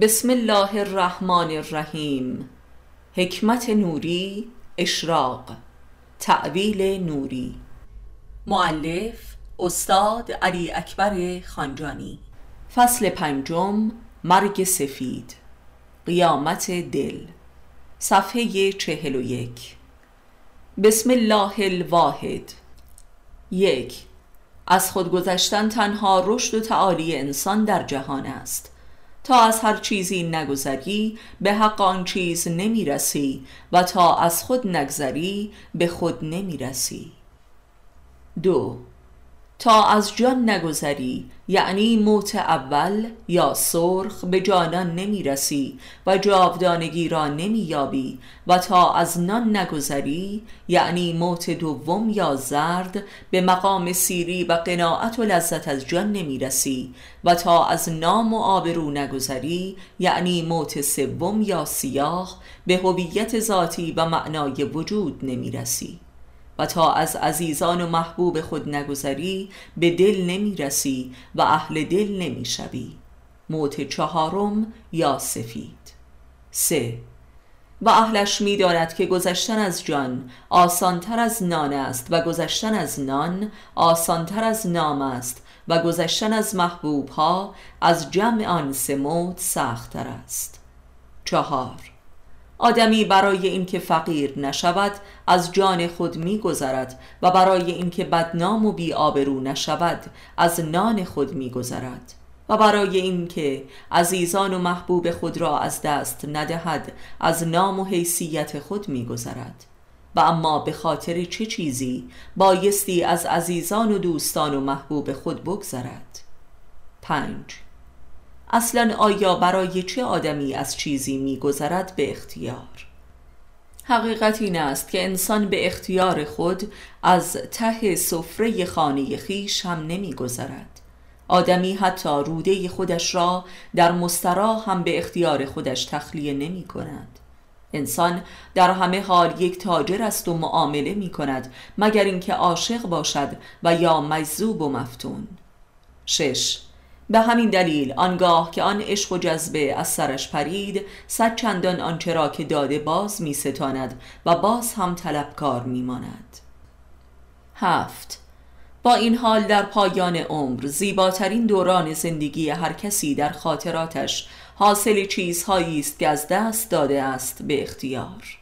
بسم الله الرحمن الرحیم حکمت نوری اشراق تعویل نوری معلف استاد علی اکبر خانجانی فصل پنجم مرگ سفید قیامت دل صفحه چهل و یک بسم الله الواحد یک از خود گذشتن تنها رشد و تعالی انسان در جهان است تا از هر چیزی نگذری به حق آن چیز نمی رسی و تا از خود نگذری به خود نمی رسی دو تا از جان نگذری یعنی موت اول یا سرخ به جانان نمی رسی و جاودانگی را نمی یابی و تا از نان نگذری یعنی موت دوم یا زرد به مقام سیری و قناعت و لذت از جان نمی رسی و تا از نام و آبرو نگذری یعنی موت سوم یا سیاه به هویت ذاتی و معنای وجود نمی رسی و تا از عزیزان و محبوب خود نگذری به دل نمی رسی و اهل دل نمی شوی موت چهارم یا سفید. سه. و اهلش می داند که گذشتن از جان آسانتر از نان است و گذشتن از نان آسانتر از نام است و گذشتن از محبوب ها از جمع آن سه موت سختتر است. چهار. آدمی برای اینکه فقیر نشود از جان خود میگذرد و برای اینکه بدنام و بیآبرو نشود از نان خود میگذرد. و برای اینکه عزیزان و محبوب خود را از دست ندهد از نام و حیثیت خود میگذرد. و اما به خاطر چه چیزی بایستی از عزیزان و دوستان و محبوب خود بگذرد؟ پنج اصلا آیا برای چه آدمی از چیزی میگذرد؟ به اختیار. حقیقت این است که انسان به اختیار خود از ته سفره خانه خیش هم نمیگذرد. آدمی حتی روده خودش را در مستراح هم به اختیار خودش تخلیه نمی کند انسان در همه حال یک تاجر است و معامله می کند مگر اینکه عاشق باشد و یا مجذوب و مفتون. شش. به همین دلیل آنگاه که آن عشق و جذبه از سرش پرید صد چندان آنچه را که داده باز می ستاند و باز هم طلبکار می ماند هفت. با این حال در پایان عمر زیباترین دوران زندگی هر کسی در خاطراتش حاصل چیزهایی است که از دست داده است به اختیار.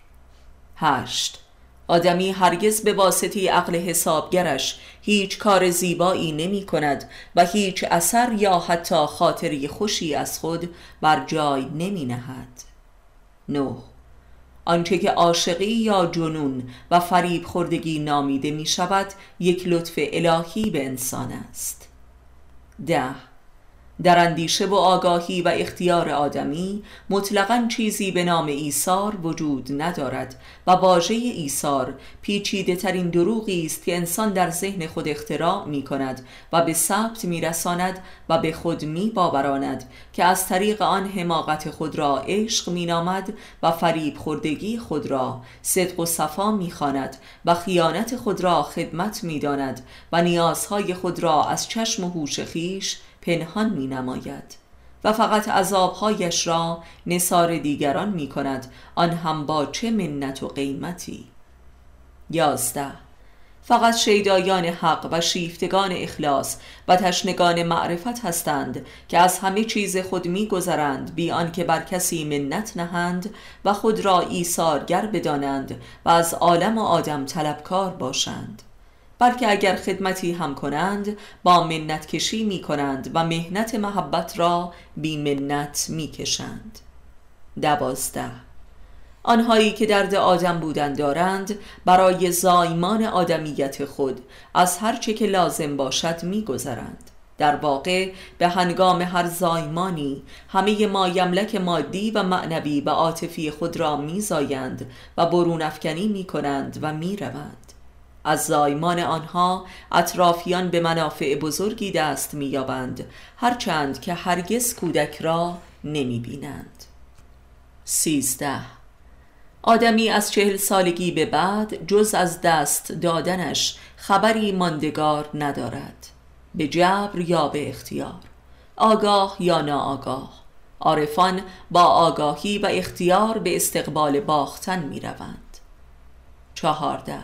هشت. آدمی هرگز به واسطه عقل حسابگرش هیچ کار زیبایی نمی کند و هیچ اثر یا حتی خاطری خوشی از خود بر جای نمی نهد. نه. آنچه که عاشقی یا جنون و فریب خوردگی نامیده می شود یک لطف الهی به انسان است. ده. در اندیشه و آگاهی و اختیار آدمی مطلقا چیزی به نام ایثار وجود ندارد و واژه ایثار پیچیده ترین دروغی است که انسان در ذهن خود اختراع می کند و به ثبت می رساند و به خود می باوراند که از طریق آن حماقت خود را عشق می نامد و فریب خوردگی خود را صدق و صفا می خاند و خیانت خود را خدمت می داند و نیازهای خود را از چشم و هوش خیش پنهان می نماید و فقط عذابهایش را نصار دیگران می کند آن هم با چه منت و قیمتی؟ یازده. فقط شیدایان حق و شیفتگان اخلاص و تشنگان معرفت هستند که از همه چیز خود میگذرند بی آنکه بر کسی منت نهند و خود را ایثارگر بدانند و از عالم و آدم طلبکار باشند. بلکه اگر خدمتی هم کنند با منت کشی می کنند و مهنت محبت را بی منت می کشند دوازده. آنهایی که درد آدم بودن دارند برای زایمان آدمیت خود از هر چه که لازم باشد میگذرند. در واقع به هنگام هر زایمانی همه ما یملک مادی و معنوی و عاطفی خود را میزایند و برون افکنی می کنند و می روند از زایمان آنها اطرافیان به منافع بزرگی دست مییابند هرچند که هرگز کودک را نمی بینند سیزده. آدمی از چهل سالگی به بعد جز از دست دادنش خبری ماندگار ندارد. به جبر یا به اختیار. آگاه یا ناآگاه. عارفان با آگاهی و اختیار به استقبال باختن می روند چهارده.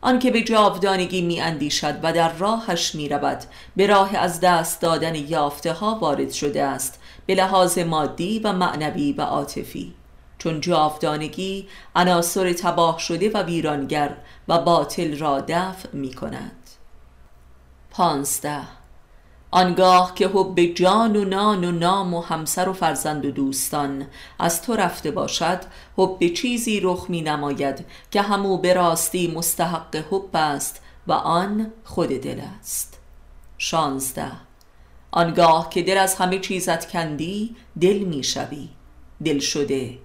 آنکه به جاودانگی می اندیشد و در راهش می رود به راه از دست دادن یافته ها وارد شده است به لحاظ مادی و معنوی و عاطفی. چون جاودانگی عناصر تباه شده و ویرانگر و باطل را دفع می کند پانزده آنگاه که حب جان و نان و نام و همسر و فرزند و دوستان از تو رفته باشد حب چیزی رخ می نماید که همو به راستی مستحق حب است و آن خود دل است. شانزده. آنگاه که دل از همه چیزت کندی دل می شوی. دل شده.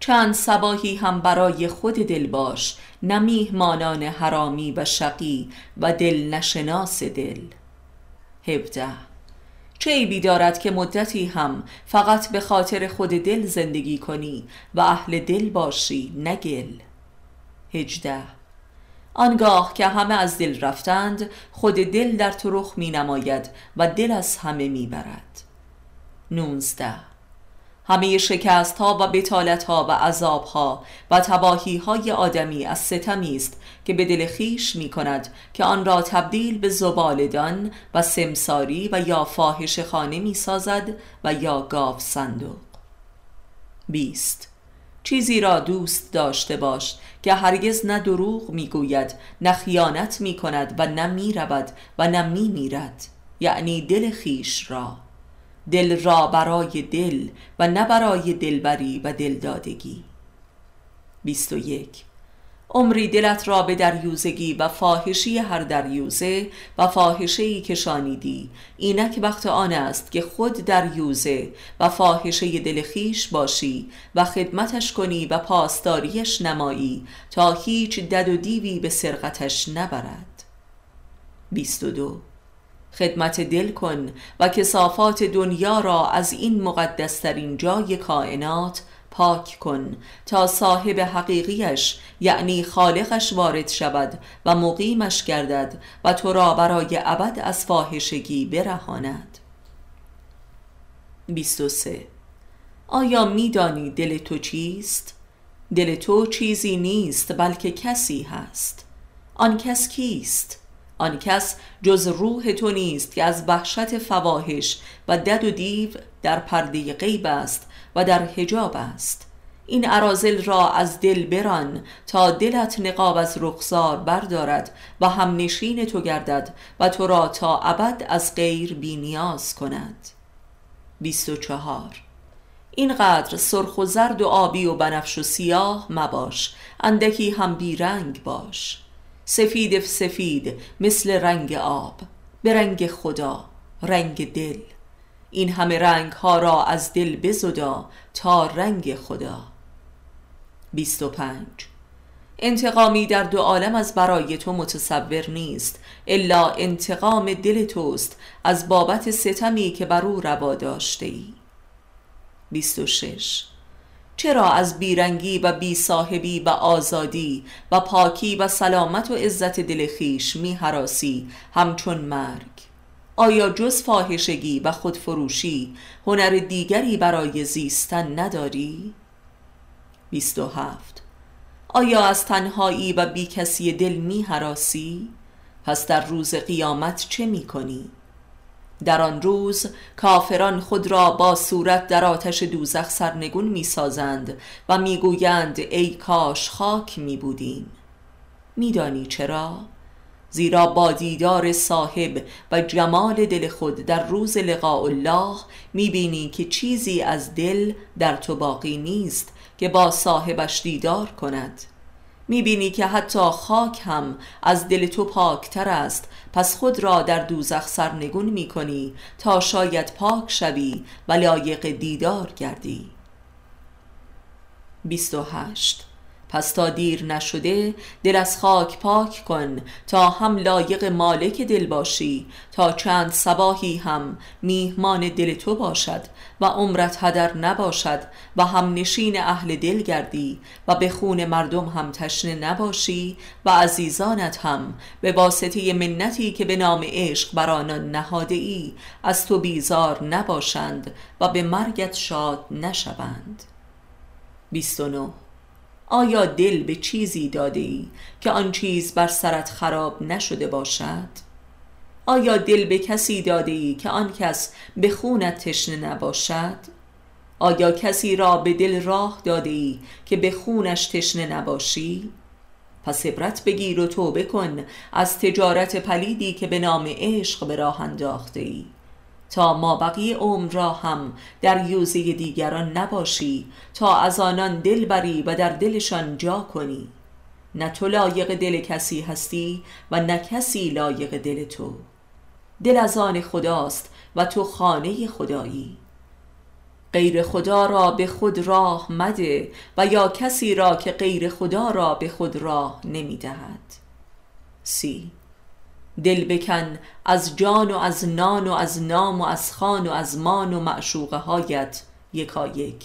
چند سباهی هم برای خود دل باش نه مانان حرامی و شقی و دل نشناس دل. هفده. چه ایبی دارد که مدتی هم فقط به خاطر خود دل زندگی کنی و اهل دل باشی نگل هجده. آنگاه که همه از دل رفتند خود دل در تو رخ می نماید و دل از همه می برد. نونزده. همه شکست ها و بتالت ها و عذاب ها و تباهی های آدمی از ستمی است که به دل خیش می کند که آن را تبدیل به زبالدان و سمساری و یا فاحش خانه می سازد و یا گاو صندوق. بیست. چیزی را دوست داشته باش که هرگز نه دروغ می گوید نه خیانت می کند و نه می و نه می میرد یعنی دل خیش را. دل را برای دل و نه برای دلبری و دلدادگی. 21 عمری دلت را به دریوزگی و فاحشی هر دریوزه و فاحشهی که شانیدی. اینک وقت آن است که خود دریوزه و فاحشه دل خیش باشی و خدمتش کنی و پاسداریش نمایی تا هیچ دد و دیوی به سرقتش نبرد. 22 خدمت دل کن و کسافات دنیا را از این مقدسترین جای کائنات پاک کن تا صاحب حقیقیش یعنی خالقش وارد شود و مقیمش گردد و تو را برای ابد از فاحشگی برهاند 23 آیا میدانی دل تو چیست؟ دل تو چیزی نیست بلکه کسی هست آن کس کیست؟ آن کس جز روح تو نیست که از وحشت فواهش و دد و دیو در پرده غیب است و در حجاب است. این عرازل را از دل بران تا دلت نقاب از رخسار بردارد و هم نشین تو گردد و تو را تا ابد از غیر بی نیاز کند. 24 اینقدر سرخ و زرد و آبی و بنفش و سیاه مباش اندکی هم بیرنگ باش. سفید سفید مثل رنگ آب به رنگ خدا رنگ دل. این همه رنگ ها را از دل بزدا تا رنگ خدا. 25 انتقامی در دو عالم از برای تو متصور نیست الا انتقام دل توست از بابت ستمی که بر او روا داشته ای 26 چرا از بیرنگی و بی صاحبی و آزادی و پاکی و سلامت و عزت دل خیش می حراسی همچون مرگ آیا جز فاحشگی و خودفروشی هنر دیگری برای زیستن نداری؟ 27 آیا از تنهایی و بی کسی دل می حراسی؟ پس در روز قیامت چه می کنی؟ در آن روز کافران خود را با صورت در آتش دوزخ سرنگون می سازند و می گویند ای کاش خاک می بودیم میدانی چرا؟ زیرا با دیدار صاحب و جمال دل خود در روز لقاء الله می بینی که چیزی از دل در تو باقی نیست که با صاحبش دیدار کند می‌بینی که حتی خاک هم از دل تو پاکتر است. پس خود را در دوزخ سرنگون می‌کنی تا شاید پاک شوی و لایق دیدار گردی. 28 پس تا دیر نشده دل از خاک پاک کن تا هم لایق مالک دل باشی تا چند سباهی هم میهمان دل تو باشد و عمرت هدر نباشد و هم نشین اهل دل گردی و به خون مردم هم تشنه نباشی و عزیزانت هم به واسطه منتی که به نام عشق بر آنان نهاده ای از تو بیزار نباشند و به مرگت شاد نشوند. 29 آیا دل به چیزی داده ای که آن چیز بر سرت خراب نشده باشد؟ آیا دل به کسی داده ای که آن کس به خونت تشنه نباشد؟ آیا کسی را به دل راه داده ای که به خونش تشنه نباشی؟ پس عبرت بگیر و توبه کن از تجارت پلیدی که به نام عشق به راه انداخته ای تا ما بقیه عمر را هم در یوزه دیگران نباشی تا از آنان دل بری و در دلشان جا کنی. نه تو لایق دل کسی هستی و نه کسی لایق دل تو. دل از آن خداست و تو خانه خدایی. غیر خدا را به خود راه مده و یا کسی را که غیر خدا را به خود راه نمی‌دهد سی. دل بکن از جان و از نان و از نام و از خان و از مان و معشوقه هایت یکا یک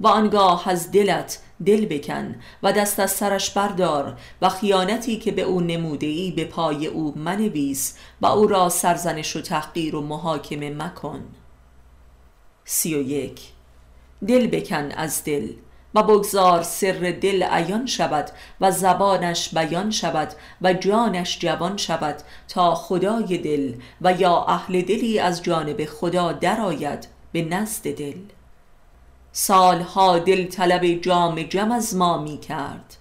و آنگاه از دلت دل بکن و دست از سرش بردار و خیانتی که به او نموده ای به پای او منویس و او را سرزنش و تحقیر و محاکمه مکن. سی و یک. دل بکن از دل و بگذار سر دل عیان شود و زبانش بیان شود و جانش جوان شود تا خدای دل و یا اهل دلی از جانب خدا درآید به نزد دل. سالها دل طلب جام جم از ما می کرد.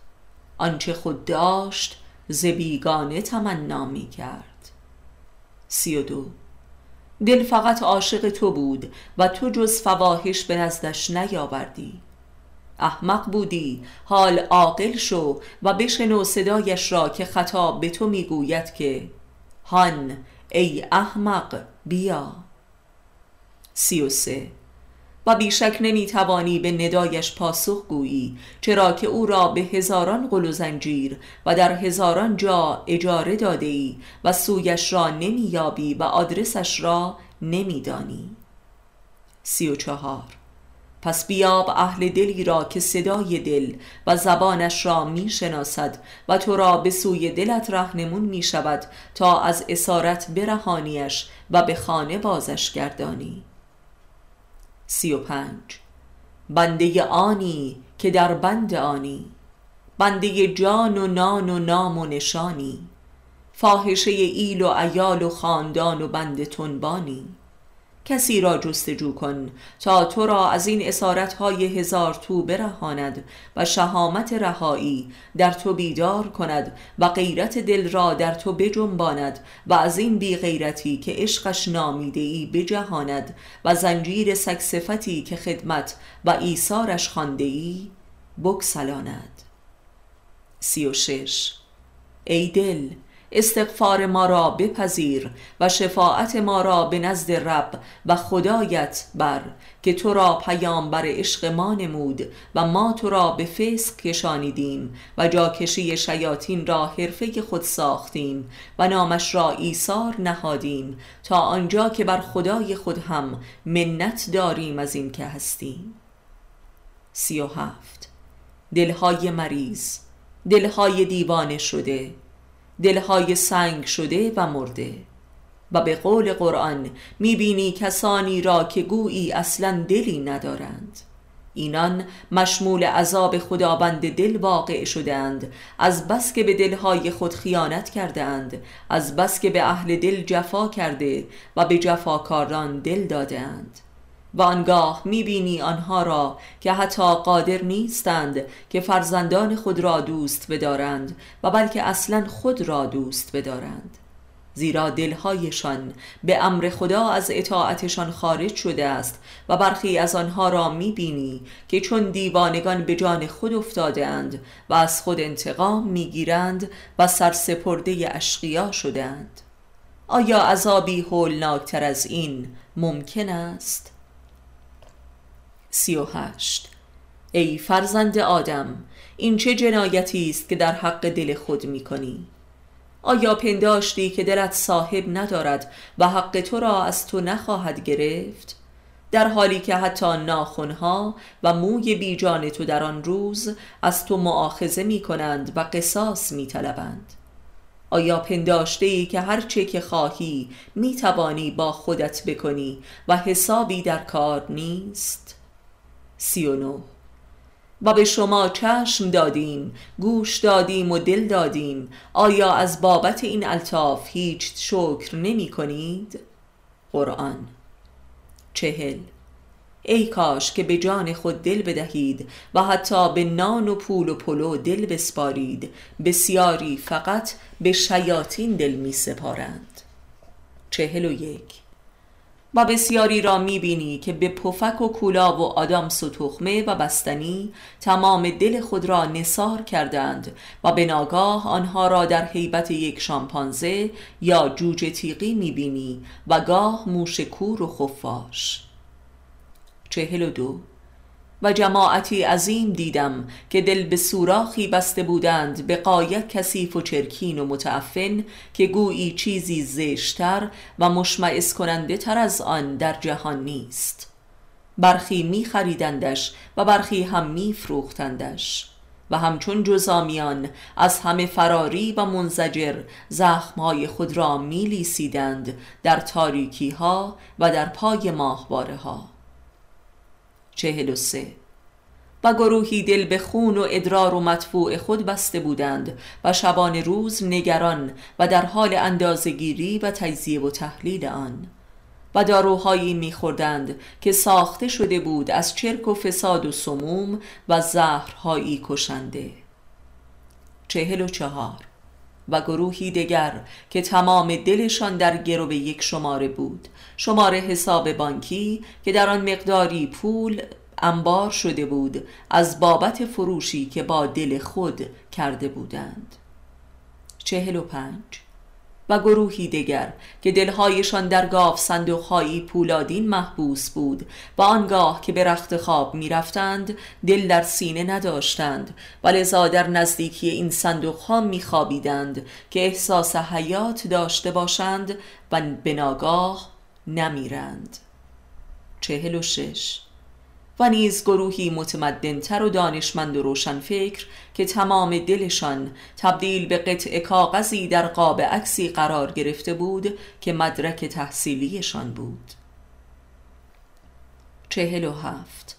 آنچه خود داشت ز بیگانه تمنا می کرد. سی و دو. دل فقط عاشق تو بود و تو جز فواحش به نزدش نیاوردی. احمق بودی. حال عاقل شو و بشنو صدایش را که خطاب به تو می‌گوید که هان ای احمق بیا. سی و سه. و بیشک نمی‌توانی به ندایش پاسخ گویی چرا که او را به هزاران قل و زنجیر و در هزاران جا اجاره داده ای و سویش را نمییابی و آدرسش را نمیدانی. سی و چهار. پس بیاب اهل دلی را که صدای دل و زبانش را می شناسد و تو را به سوی دلت رهنمون می شود تا از اسارت برهانیش و به خانه بازش گردانی. سی و پنج. بنده آنی که در بند آنی. بنده جان و نان و نام و نشانی. فاحشه ایل و ایال و خاندان و بند تنبانی. کسی را جستجو کن تا تو را از این اسارت های هزار تو برهاند و شهامت رهایی در تو بیدار کند و غیرت دل را در تو بجنباند و از این بی غیرتی که عشقش نامیده ای بجهاند و زنجیر سکسفتی که خدمت و ایثارش خانده ای بکسلاند سی و شش. ای دل استغفار ما را بپذیر و شفاعت ما را به نزد رب و خدایت بر که تو را پیامبر عشق ما نمود و ما تو را به فسق کشانیدیم و جاکشی شیاطین را حرفه خود ساختیم و نامش را ایثار نهادیم تا آنجا که بر خدای خود هم منت داریم از این که هستیم. سی و هفت. دلهای مریض. دلهای دیوانه شده. دلهای سنگ شده و مرده. و به قول قرآن می‌بینی کسانی را که گویی اصلا دلی ندارند. اینان مشمول عذاب خداوند دل واقع شدند از بس که به دلهای خود خیانت کردند از بس که به اهل دل جفا کرده و به جفاکاران دل دادند و آنگاه می‌بینی آنها را که حتی قادر نیستند که فرزندان خود را دوست بدارند و بلکه اصلا خود را دوست بدارند زیرا دلهایشان به امر خدا از اطاعتشان خارج شده است و برخی از آنها را می‌بینی که چون دیوانگان به جان خود افتاده اند و از خود انتقام می‌گیرند و سرسپرده اشقیا شدند آیا عذابی هولناکتر از این ممکن است؟ سی و هشت. ای فرزند آدم این چه جنایتی است که در حق دل خود می کنی؟ آیا پنداشتی که دلت صاحب ندارد و حق تو را از تو نخواهد گرفت؟ در حالی که حتی ناخونها و موی بیجان تو در آن روز از تو معاخزه می کنند و قصاص می طلبند. آیا پنداشته ای که هر چه که خواهی می توانی با خودت بکنی و حسابی در کار نیست؟ سی و نو و به شما چشم دادیم گوش دادیم و دل دادیم. آیا از بابت این الطاف هیچ شکر نمی کنید؟ قرآن. چهل. ای کاش که به جان خود دل بدهید و حتی به نان و پول و پلو دل بسپارید. بسیاری فقط به شیاطین دل می سپارند. چهل و یک. و بسیاری را می‌بینی که به پفک و کولا و آدم و و بستنی تمام دل خود را نصار کردند و به ناگاه آنها را در حیبت یک شامپانزه یا جوجه تیغی می‌بینی و گاه موش کور و خفاش. چهل و دو و جماعتی عظیم دیدم که دل به سوراخی بسته بودند به قایت کثیف و چرکین و متعفن که گویی چیزی زشتر و مشمعز کننده تر از آن در جهان نیست. برخی می خریدندش و برخی هم می فروختندش و همچون جزامیان از همه فراری و منزجر زخمهای خود را می لیسیدند در تاریکی ها و در پای ماهواره ها چهل و سه. و گروهی دل به خون و ادرار و مدفوع خود بسته بودند و شبان روز نگران و در حال اندازگیری و تجزیه و تحلیل آن. و داروهایی میخوردند که ساخته شده بود از چرک و فساد و سموم و زهرهایی کشنده. چهل و چهار. و گروهی دگر که تمام دلشان در گرو یک شماره بود. شماره حساب بانکی که در آن مقداری پول انبار شده بود از بابت فروشی که با دل خود کرده بودند. چهل و پنج و گروهی دیگر که دلهایشان در گاف صندوقهایی پولادین محبوس بود. و آنگاه که به رخت خواب می رفتند دل در سینه نداشتند و لذا در نزدیکی این صندوقها می خوابیدند که احساس حیات داشته باشند و به ناگاه نمیرند. چهل و شش و نیز گروهی متمدنتر و دانشمند و روشنفکر که تمام دلشان تبدیل به قطع کاغذی در قاب عکسی قرار گرفته بود که مدرک تحصیلیشان بود. چهل و هفت.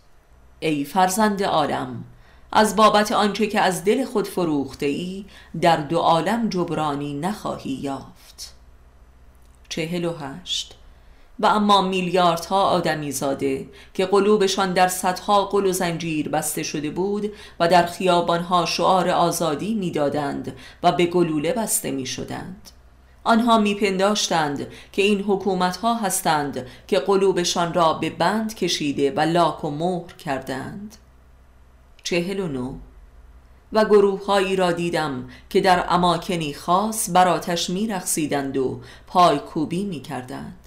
ای فرزند عالم از بابت آنچه که از دل خود فروخته ای در دو عالم جبرانی نخواهی یافت. چهل و هشت. و اما میلیاردها آدمی زاده که قلوبشان در صدها قل و زنجیر بسته شده بود و در خیابانها شعار آزادی می‌دادند و به گلوله بسته می شدند. آنها میپنداشتند که این حکومت ها هستند که قلوبشان را به بند کشیده و لاک و مهر کردند. چهل و نو و گروه هایی را دیدم که در اماکنی خاص بر آتش و پای کوبی می کردند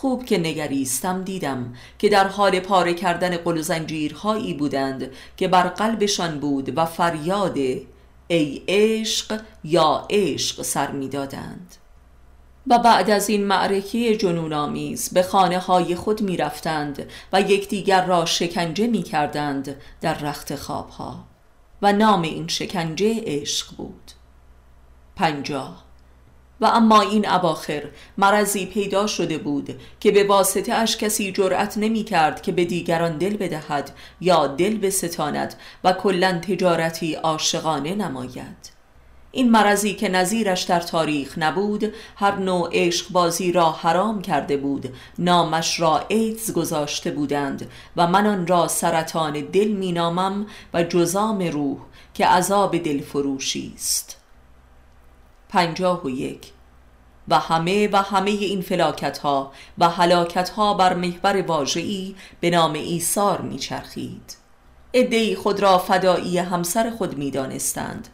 خوب که نگریستم دیدم که در حال پاره کردن قل و زنجیرهایی بودند که بر قلبشان بود و فریاد ای عشق یا عشق سر می‌دادند. و بعد از این معرکه جنون آمیز به خانه های خود می رفتند و یکدیگر را شکنجه می کردند در رخت خوابها. و نام این شکنجه عشق بود. پنجاه. و اما این اواخر مرضی پیدا شده بود که به واسطه اش کسی جرأت نمی کرد که به دیگران دل بدهد یا دل بستاند و کلا تجارتی عاشقانه نماید. این مرضی که نظیرش در تاریخ نبود هر نوع عشق بازی را حرام کرده بود نامش را ایدز گذاشته بودند و من آن را سرطان دل مینامم و جزام روح که عذاب دل فروشی است. پنجاه و یک. و همه و همه این فلاکت ها و حلاکت ها بر محور واژه‌ای به نام ایثار میچرخید. ادهی خود را فدایی همسر خود می دانستند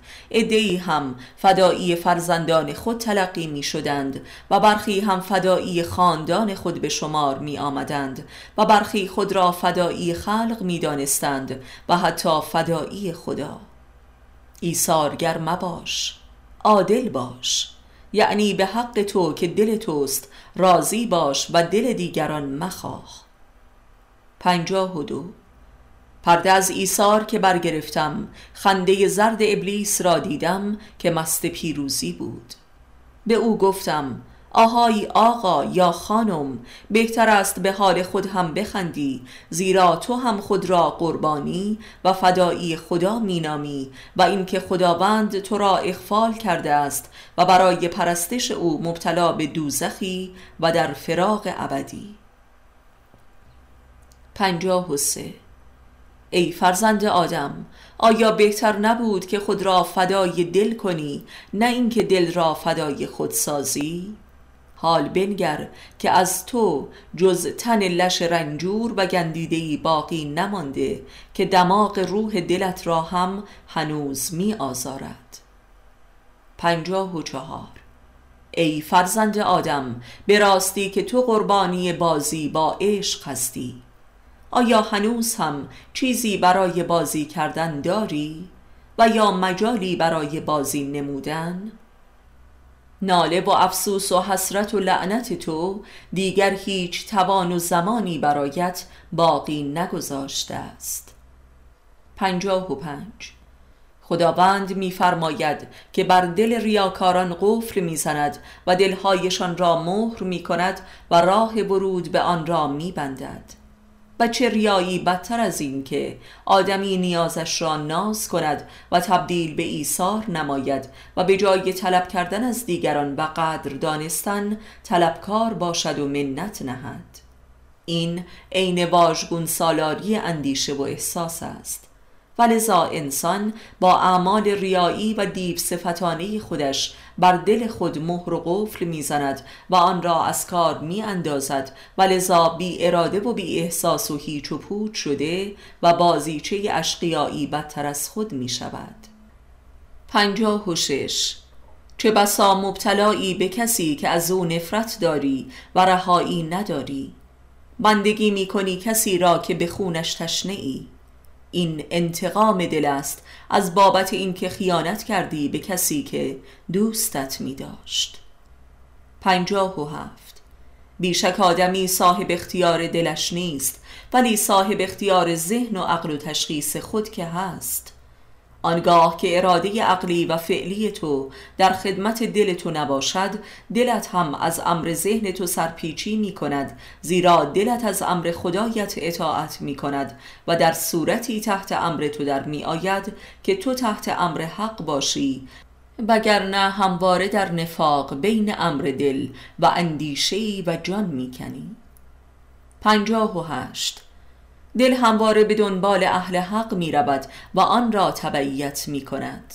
هم فدایی فرزندان خود تلقی می شدند و برخی هم فدایی خاندان خود به شمار می آمدند و برخی خود را فدایی خلق می دانستند و حتی فدایی خدا. ایثارگر مباش. عادل باش. یعنی به حق تو که دل توست راضی باش و دل دیگران مخواه. پنجاه و دو. پرده از ایثار که برگرفتم خنده زرد ابلیس را دیدم که مست پیروزی بود. به او گفتم آهای آقا یا خانم بهتر است به حال خود هم بخندی زیرا تو هم خود را قربانی و فدایی خدا مینامی و اینکه خداوند تو را اخفال کرده است و برای پرستش او مبتلا به دوزخی و در فراغ ابدی. پنجاه و سه. ای فرزند آدم آیا بهتر نبود که خود را فدای دل کنی نه اینکه دل را فدای خود سازی؟ حال بنگر که از تو جز تن لش رنجور و گندیدهی باقی نمانده که دماغ روح دلت را هم هنوز می آزارد پنجاه و چهار ای فرزند آدم به راستی که تو قربانی بازی با عشق هستی آیا هنوز هم چیزی برای بازی کردن داری؟ و یا مجالی برای بازی نمودن؟ ناله و افسوس و حسرت و لعنت تو دیگر هیچ توان و زمانی برایت باقی نگذاشته است. پنجاه و پنج. خداوند میفرماید که بر دل ریاکاران قفل می‌زند و دلهایشان را مهر می کند و راه ورود به آن را میبندد. و چه ریایی بدتر از این که آدمی نیازش را ناز کند و تبدیل به ایثار نماید و به جای طلب کردن از دیگران و قدر دانستن طلبکار باشد و منت نهد. این عین واژگون سالاری اندیشه و احساس است. ولذا انسان با اعمال ریایی و دیو صفتانه خودش بر دل خود مهر و قفل می‌زند و آن را از کار می اندازد و لذا بی اراده و بی احساس و هیچ و پوچ شده و بازیچه اشقیایی بدتر از خود می شود پنجاه و شش. چه بسا مبتلایی به کسی که از او نفرت داری و رهایی نداری. بندگی می کنی کسی را که به خونش تشنه ای این انتقام دل است از بابت اینکه خیانت کردی به کسی که دوستت می داشت پنجاه و هفت. بیشک آدمی صاحب اختیار دلش نیست ولی صاحب اختیار ذهن و عقل و تشخیص خود که هست. آنگاه که اراده عقلی و فعلی تو در خدمت دل تو نباشد دلت هم از امر ذهن تو سرپیچی می کند زیرا دلت از امر خدایت اطاعت می کند و در صورتی تحت امر تو در می آید که تو تحت امر حق باشی وگرنه همواره در نفاق بین امر دل و اندیشه و جان می کنی. پنجاه و هشت دل همواره به دنبال اهل حق می رود و آن را تبعیت می کند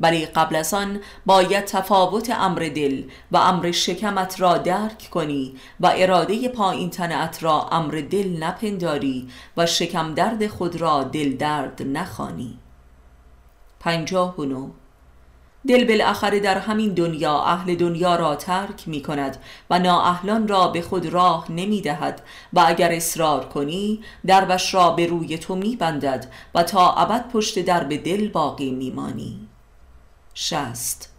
ولی قبل از آن باید تفاوت امر دل و امر شکمت را درک کنی و اراده پایین تنت را امر دل نپنداری و شکم درد خود را دل درد نخوانی. پنجاه و نو دل بالاخره در همین دنیا اهل دنیا را ترک می کند و نااهلان را به خود راه نمی دهد و اگر اصرار کنی دربش را به روی تو می بندد و تا ابد پشت درب دل باقی می مانی شست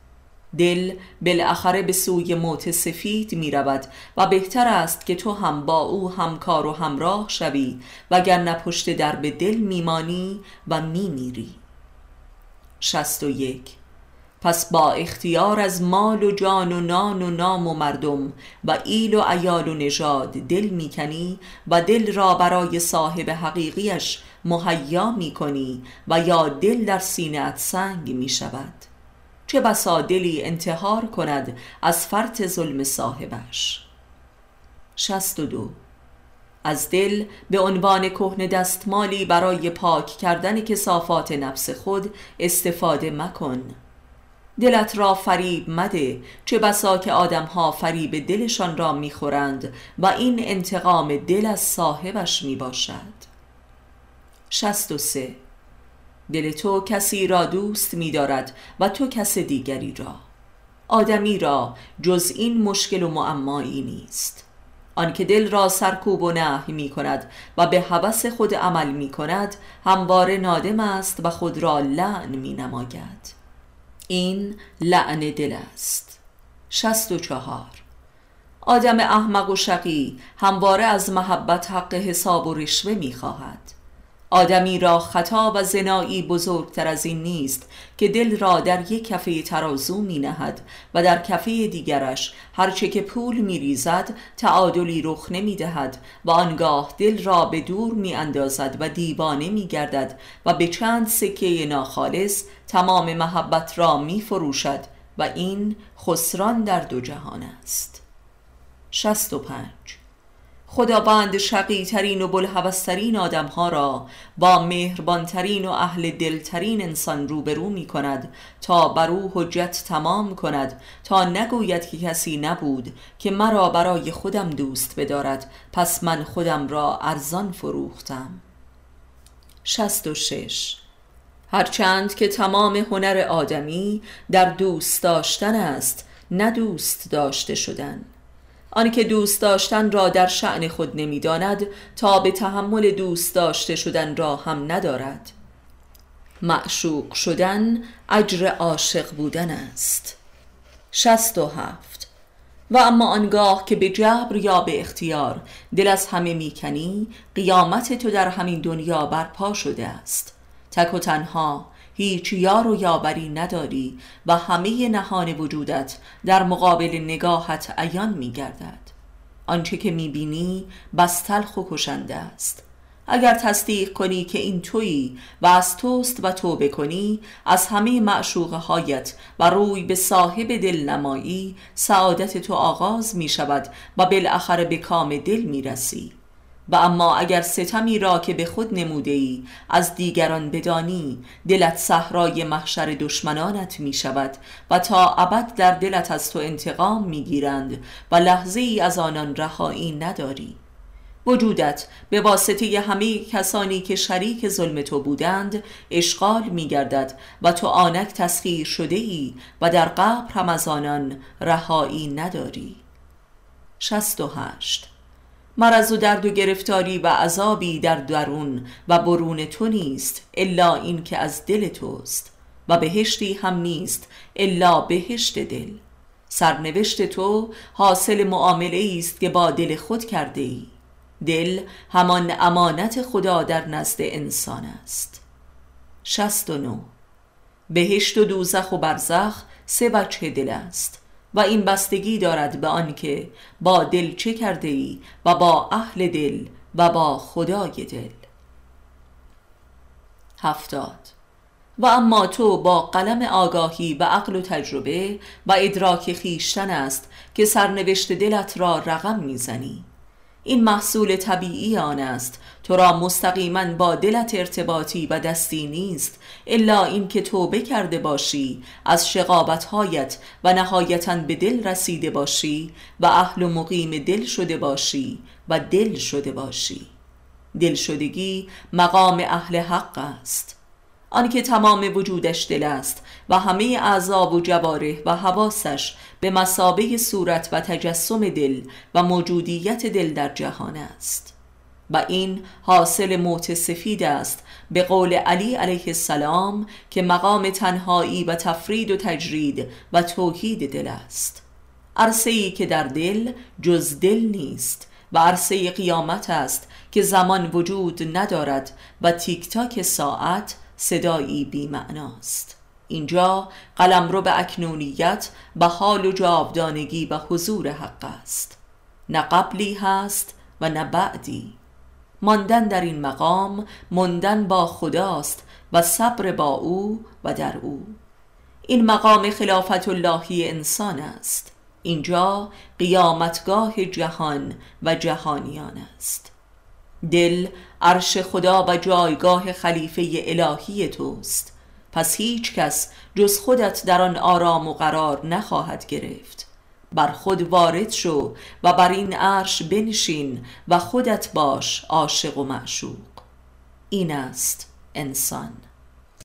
دل بالاخره به سوی موت سفید می رود و بهتر است که تو هم با او همکار و همراه شوی وگرنه پشت درب دل میمانی و می میری شست و یک. پس با اختیار از مال و جان و نان و نام و مردم و ایل و ایال و نژاد دل می‌کنی و دل را برای صاحب حقیقیش مهیا می‌کنی و یا دل در سینهت سنگ می شود چه بسا دلی انتحار کند از فرط ظلم صاحبش. شست و دو. از دل به عنوان کهن دستمالی برای پاک کردن کسافات نفس خود استفاده مکن. دلت را فریب مده. چه بسا که آدم ها فریب دلشان را می‌خورند و این انتقام دل از صاحبش می باشد 63 دل تو کسی را دوست می دارد و تو کس دیگری را. آدمی را جز این مشکل و معمایی نیست. آنکه دل را سرکوب و نهی می کند و به هوس خود عمل می کند همواره نادم است و خود را لعن می نماید این لعن دل است. شست و چهار. آدم احمق و شقی همواره از محبت حق حساب و رشوه می خواهد آدمی را خطا و زنایی بزرگتر از این نیست که دل را در یک کفه ترازو می نهد و در کفه دیگرش هرچه که پول می ریزد تعادلی رخ نمی دهد و آنگاه دل را به دور می اندازد و دیوانه می گردد و به چند سکه ناخالص تمام محبت را می فروشد و این خسران در دو جهان است. شست و پنج. خداوند شقی ترین و بلحوسترین آدم ها را با مهربانترین و اهل دلترین انسان روبرو می کند تا بر او حجت تمام کند تا نگوید که کسی نبود که مرا برای خودم دوست بدارد. پس من خودم را ارزان فروختم. شست و شش. هرچند که تمام هنر آدمی در دوست داشتن است نه دوست داشته شدن. آنکه دوست داشتن را در شعن خود نمی‌داند تا به تحمل دوست داشته شدن را هم ندارد. معشوق شدن اجر عاشق بودن است. شست و هفت. و اما آنگاه که به جبر یا به اختیار دل از همه می‌کنی قیامت تو در همین دنیا برپا شده است. تک و تنها هیچ یار و یاوری نداری و همه نهان وجودت در مقابل نگاهت عیان می گردد آنچه که می بینی بس تلخ است. اگر تصدیق کنی که این تویی و از توست و توبه کنی از همه معشوقه هایت و روی به صاحب دل نمایی سعادت تو آغاز می شود و بالاخره به کام دل می رسی و اما اگر ستمی را که به خود نموده ای از دیگران بدانی دلت صحرای محشر دشمنانت می شود و تا ابد در دلت از تو انتقام می گیرند و لحظه ای از آنان رهایی نداری. وجودت به واسطه همه کسانی که شریک ظلم تو بودند اشغال می گردد و تو آنک تسخیر شده ای و در قبر هم از آنان رهایی نداری. 68 مرض و درد و گرفتاری و عذابی در درون و برون تو نیست الا این که از دل توست و بهشتی هم نیست الا بهشت دل. سرنوشت تو حاصل معامله است که با دل خود کرده ای دل همان امانت خدا در نزد انسان است. شست و نو بهشت و دوزخ و برزخ سه بچه دل است. و این بستگی دارد به آنکه با دل چه کرده ای و با اهل دل و با خدای دل. هفتاد. و اما تو با قلم آگاهی و عقل و تجربه و ادراک خیشتن است که سرنوشت دلت را رقم می‌زنی. این محصول طبیعی آن است تو را مستقیما با دلت ارتباطی و دستی نیست الا اینکه توبه کرده باشی از شقابتهایت و نهایتا به دل رسیده باشی و اهل و مقیم دل شده باشی و دل شده باشی. دل شدگی مقام اهل حق است. آنکه تمام وجودش دل است و همه اعضا و جواره و حواسش به مسابه صورت و تجسم دل و موجودیت دل در جهان است. و این حاصل موت سفید است به قول علی علیه السلام که مقام تنهایی و تفرید و تجرید و توحید دل است. عرصه ای که در دل جز دل نیست و عرصه قیامت است که زمان وجود ندارد و تیک تاک ساعت صدایی بی معناست اینجا قلم رو به اکنونیت و حال و جاودانگی و حضور حق است. نه قبلی هست و نه بعدی. ماندن در این مقام ماندن با خداست و صبر با او و در او. این مقام خلافت اللهی انسان است. اینجا قیامتگاه جهان و جهانیان است. دل عرش خدا و جایگاه خلیفه الهی توست. پس هیچ کس جز خودت در آن آرام و قرار نخواهد گرفت. بر خود وارد شو و بر این عرش بنشین و خودت باش عاشق و معشوق. این است انسان.